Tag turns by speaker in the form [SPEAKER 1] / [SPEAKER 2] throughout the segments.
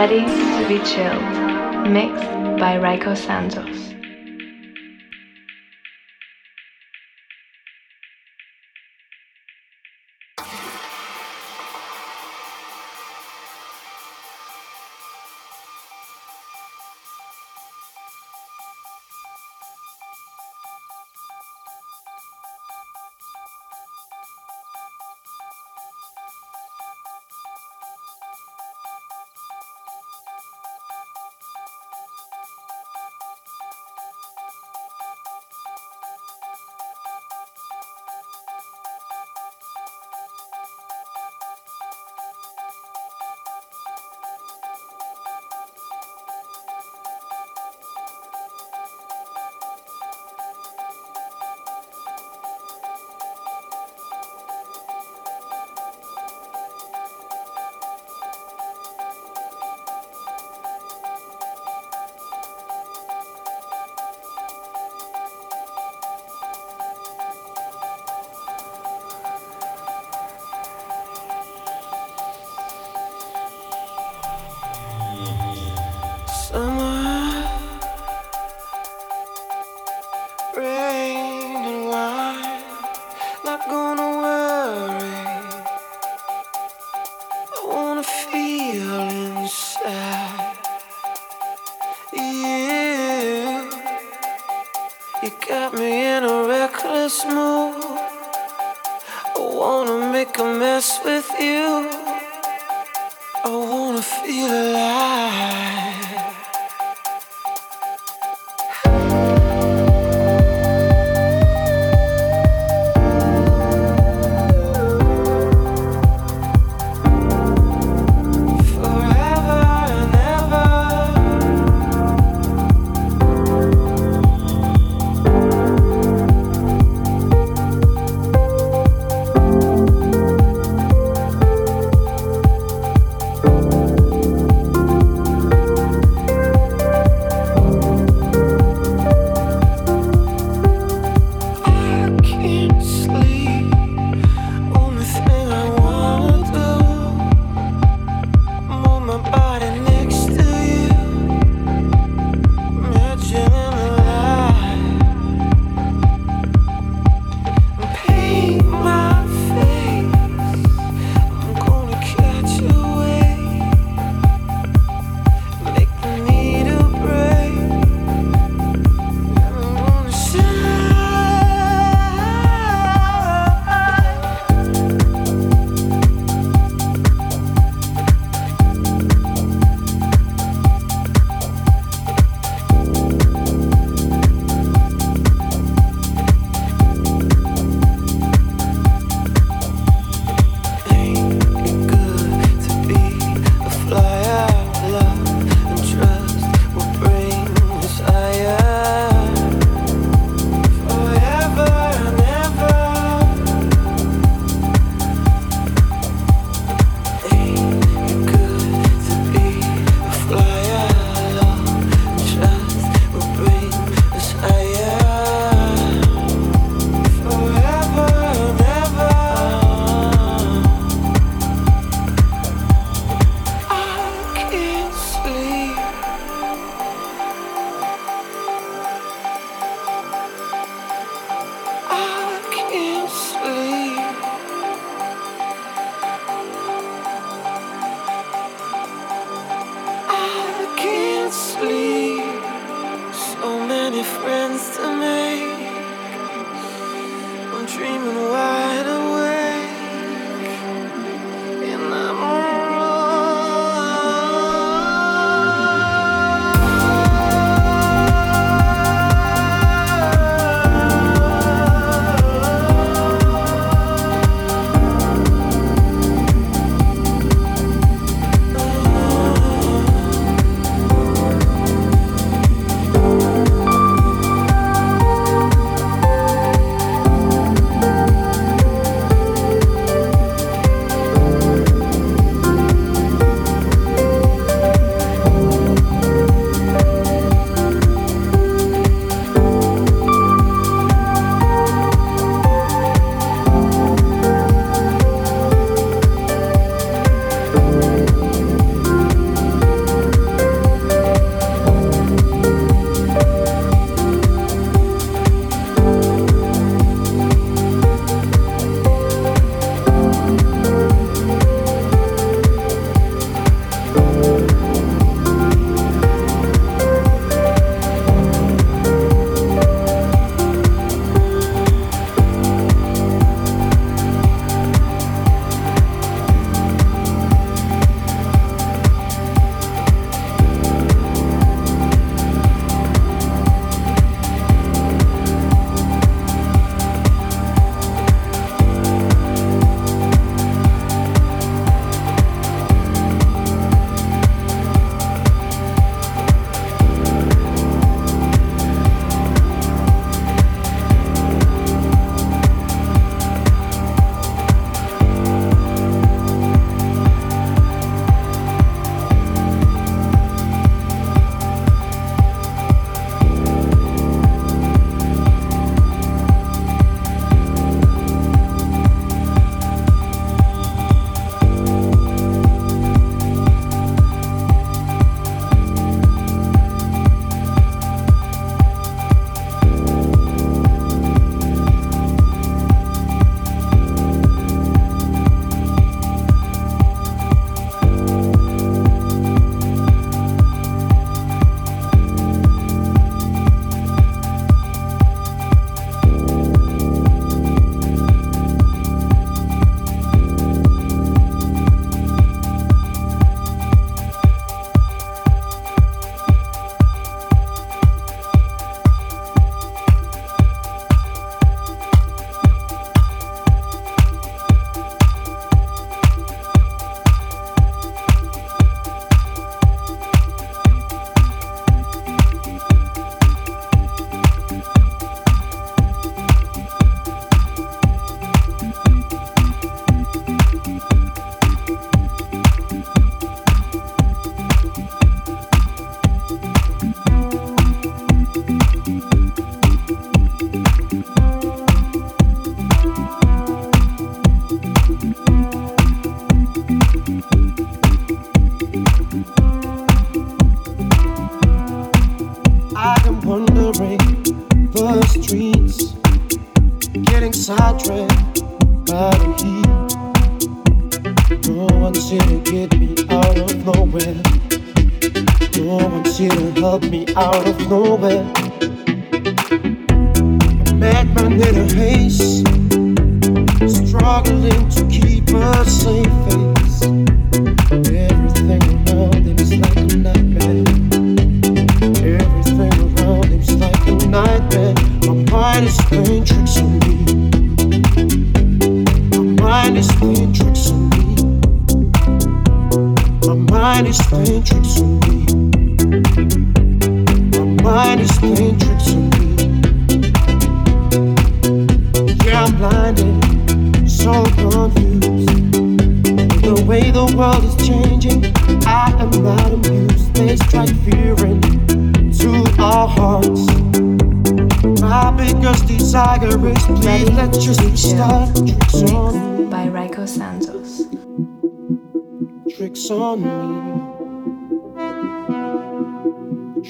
[SPEAKER 1] Ready to be chilled. Mixed by Rayco Santos.
[SPEAKER 2] Rain
[SPEAKER 3] wandering the streets, getting sidetracked by the heat. No one's here to get me out of nowhere. No one's here to help me out of nowhere. Madman in a haze, struggling to keep a safe face. I'm blinded, so confused. The way the world is changing, I am not amused. They strike fear into our hearts. Please let your start.
[SPEAKER 1] By Rayco Santos
[SPEAKER 3] tricks on me,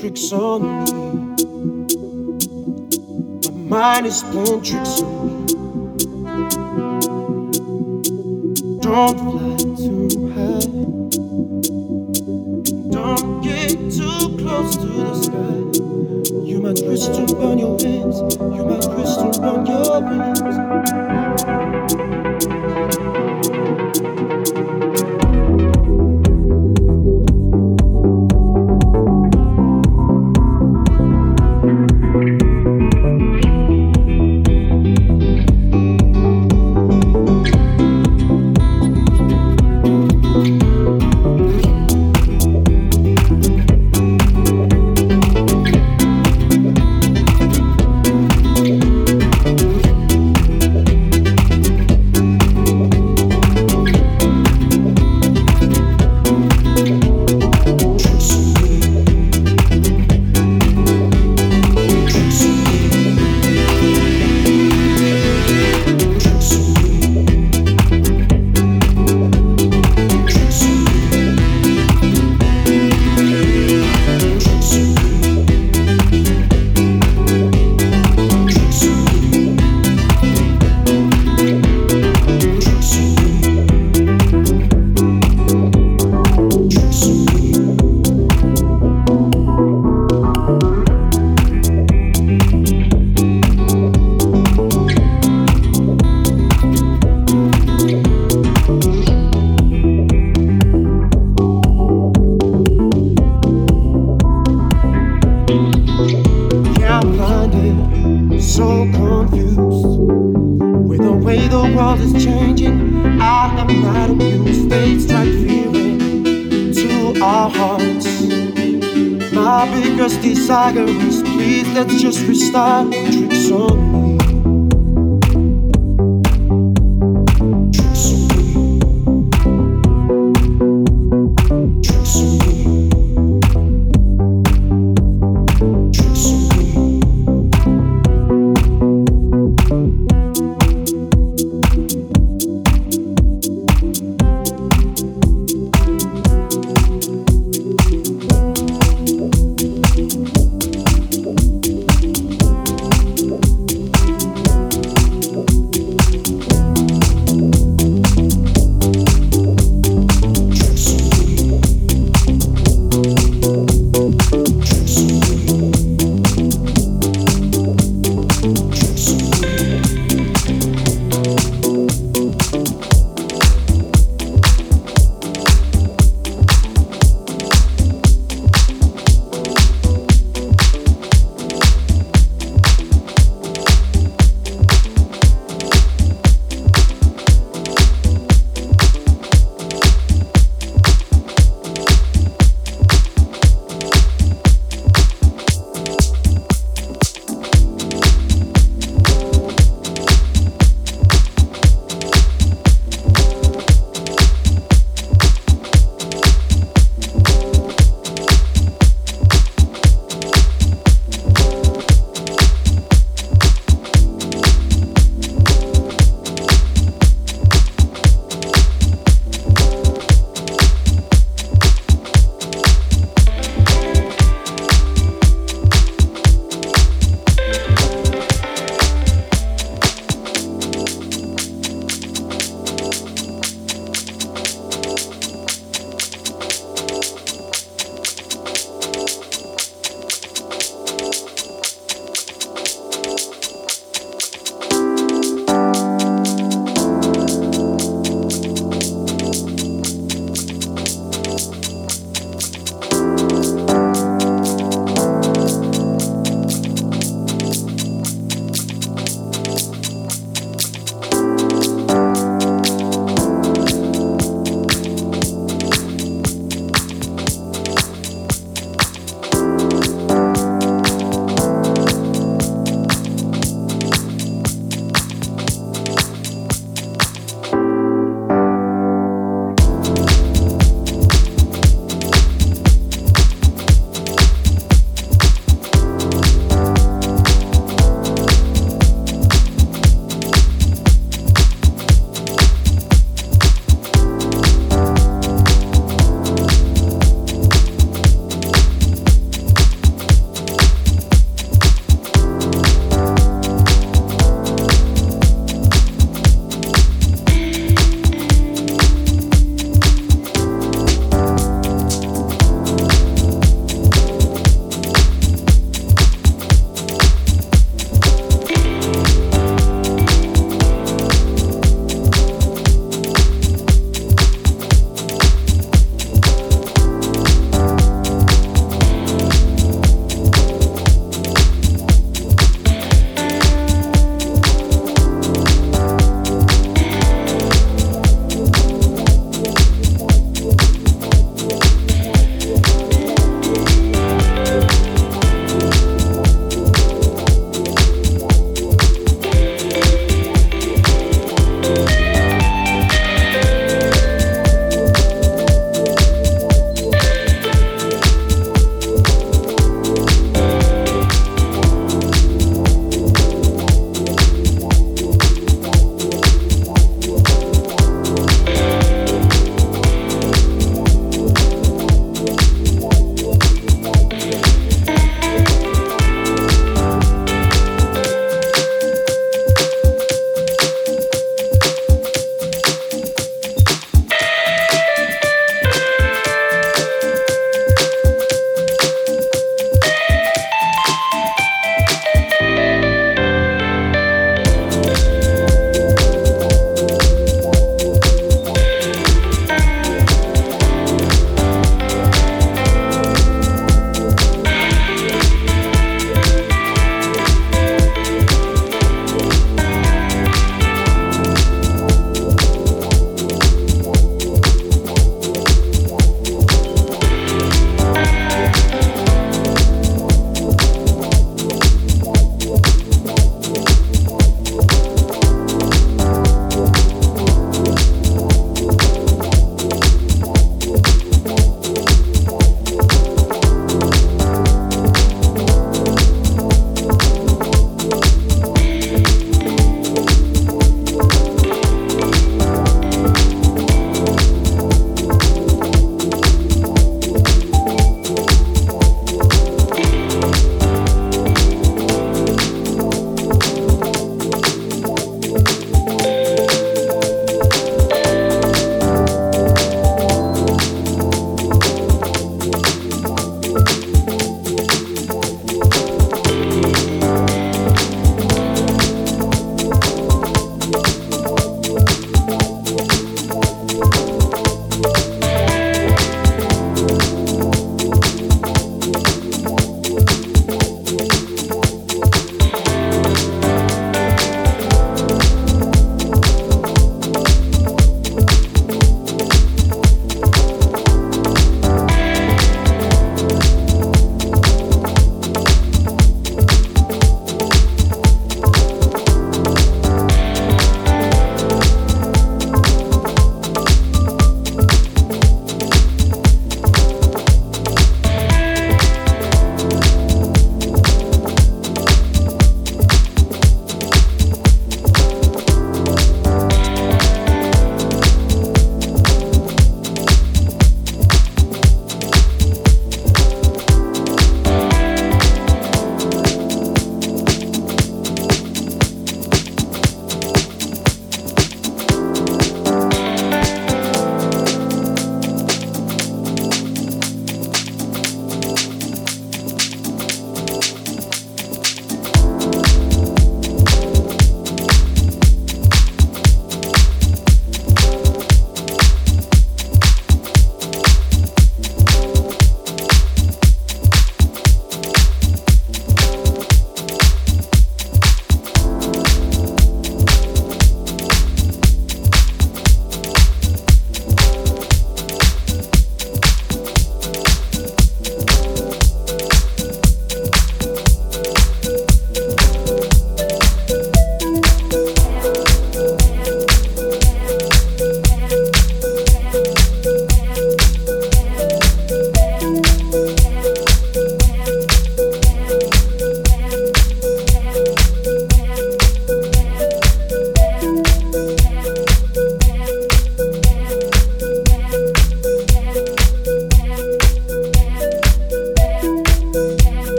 [SPEAKER 3] tricks on me. My mind is playing tricks on me. Don't fly too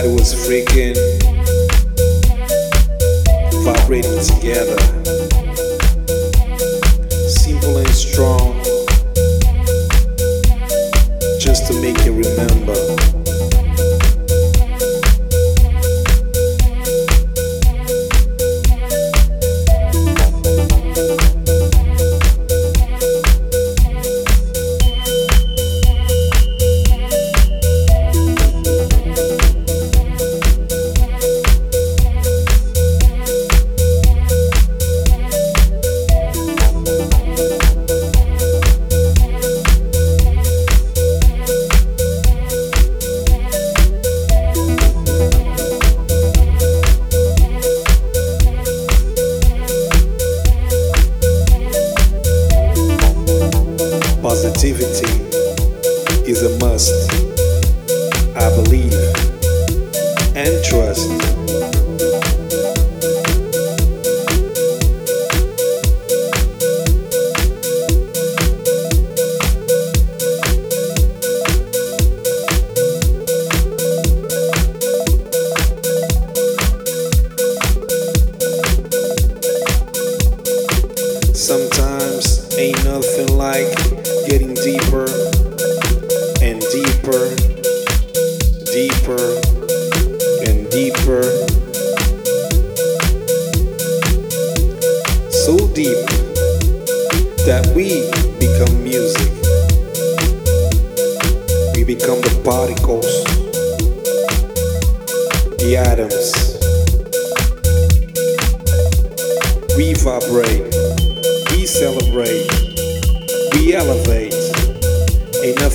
[SPEAKER 4] body was freaking, vibrating together.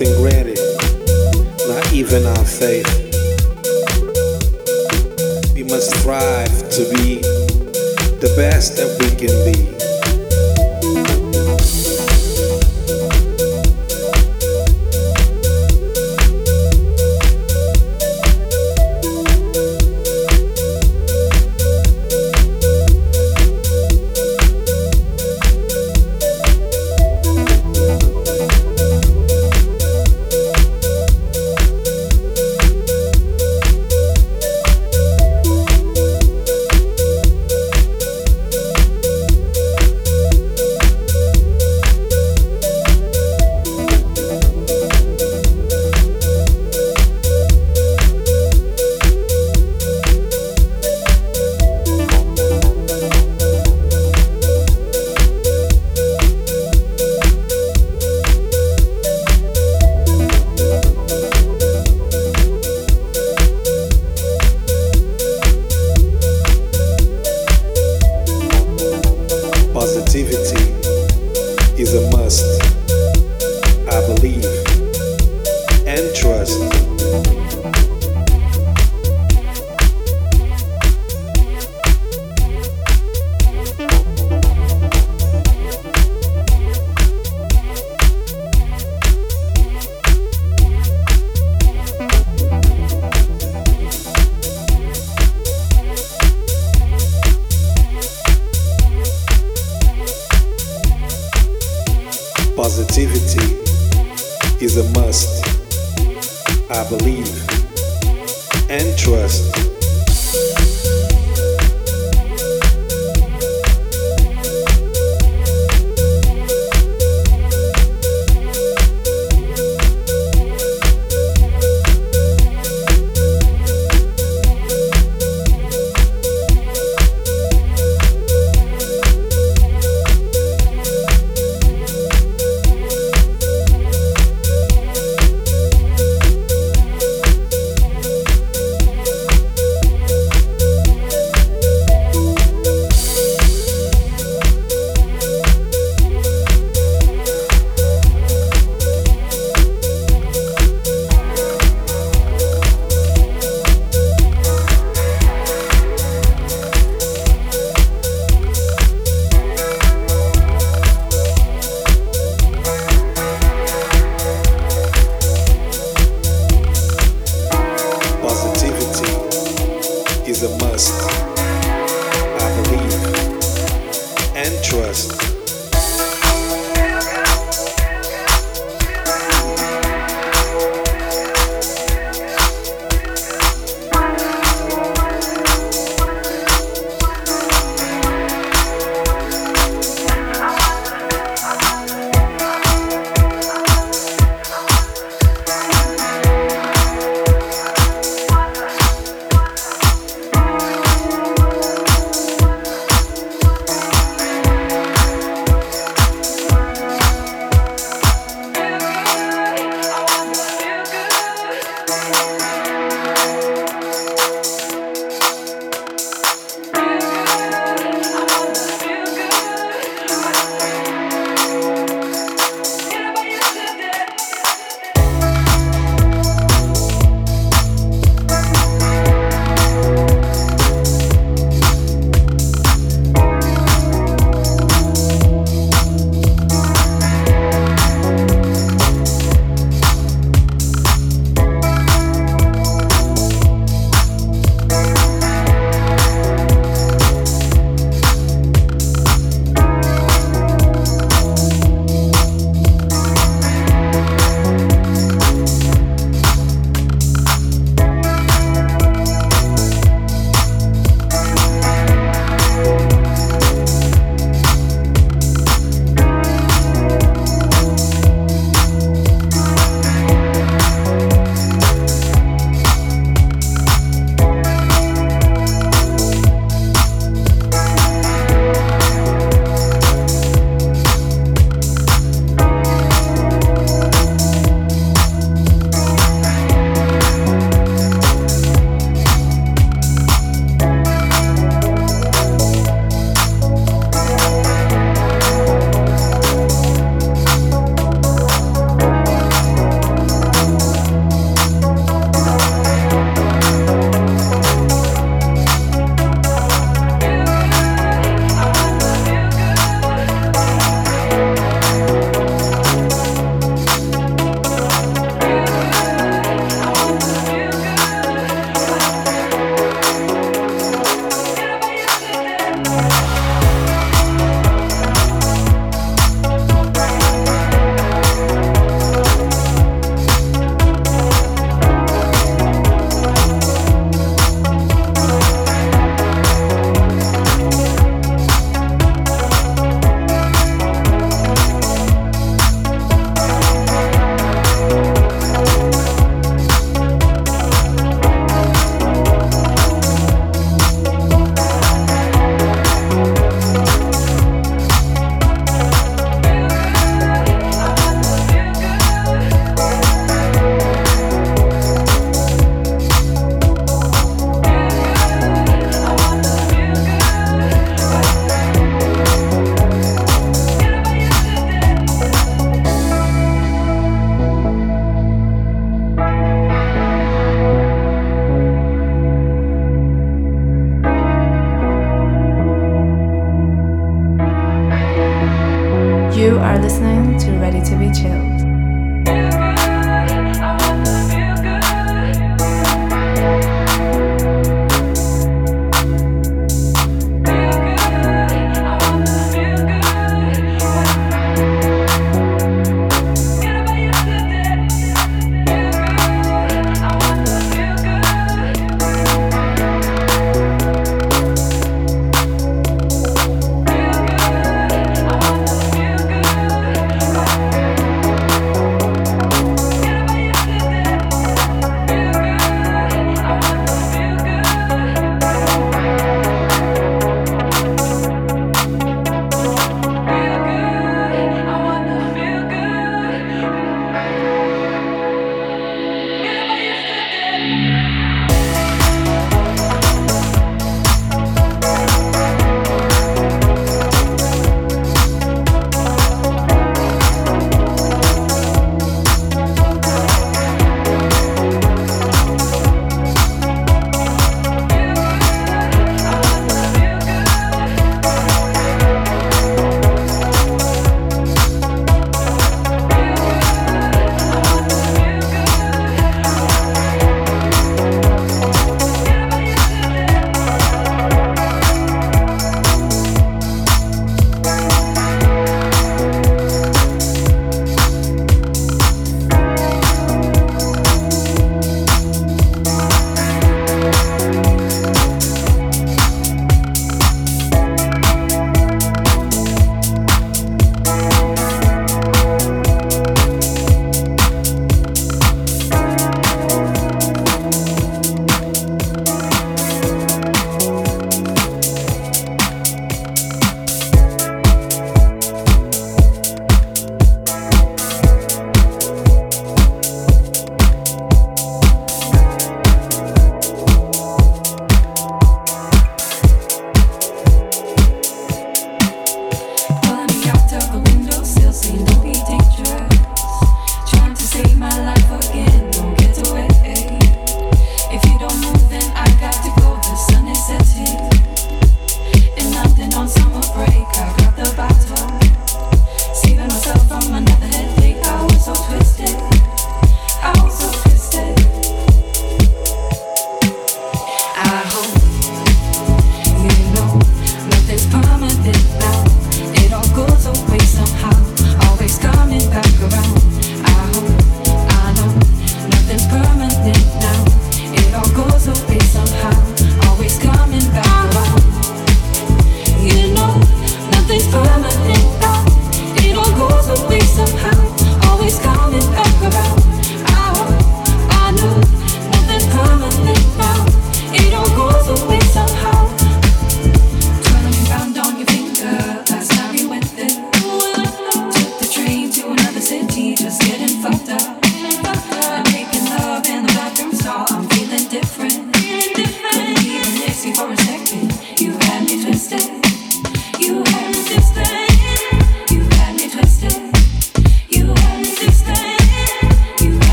[SPEAKER 4] Granted, not even our faith. We must strive to be the best that we can be.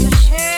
[SPEAKER 5] It's a shame.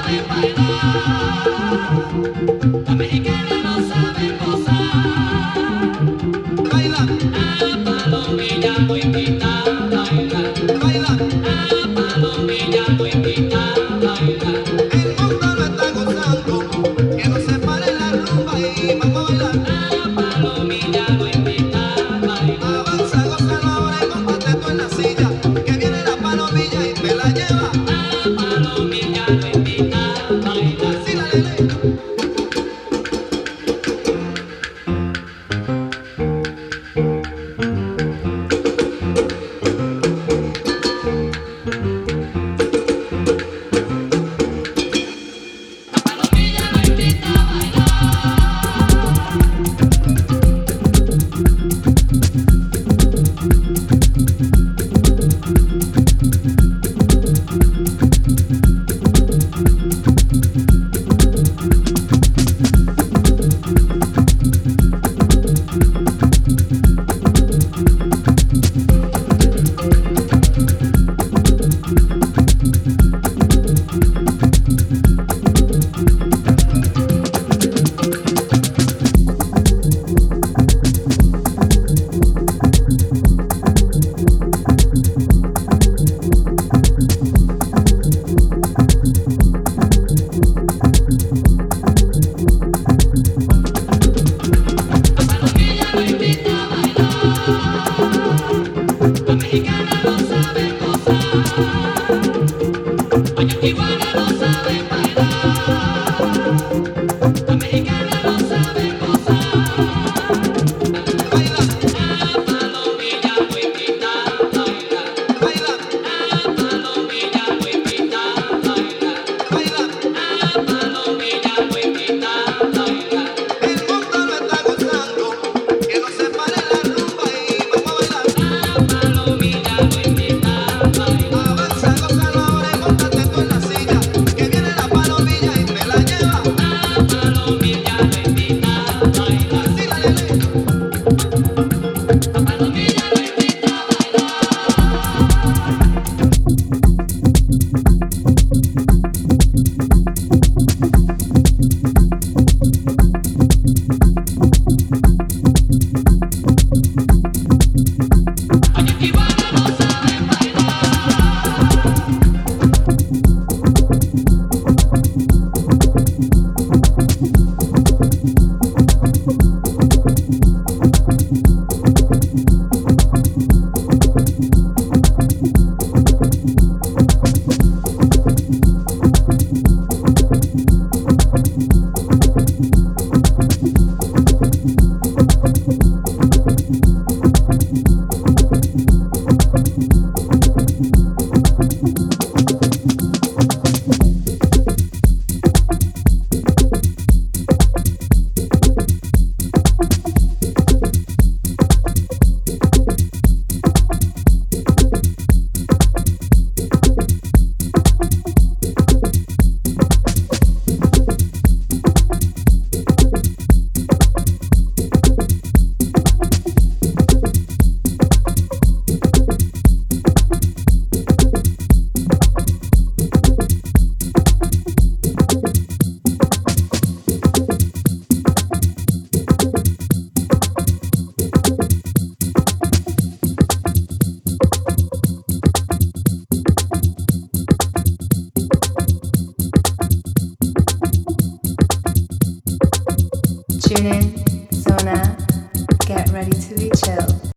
[SPEAKER 6] Thank you.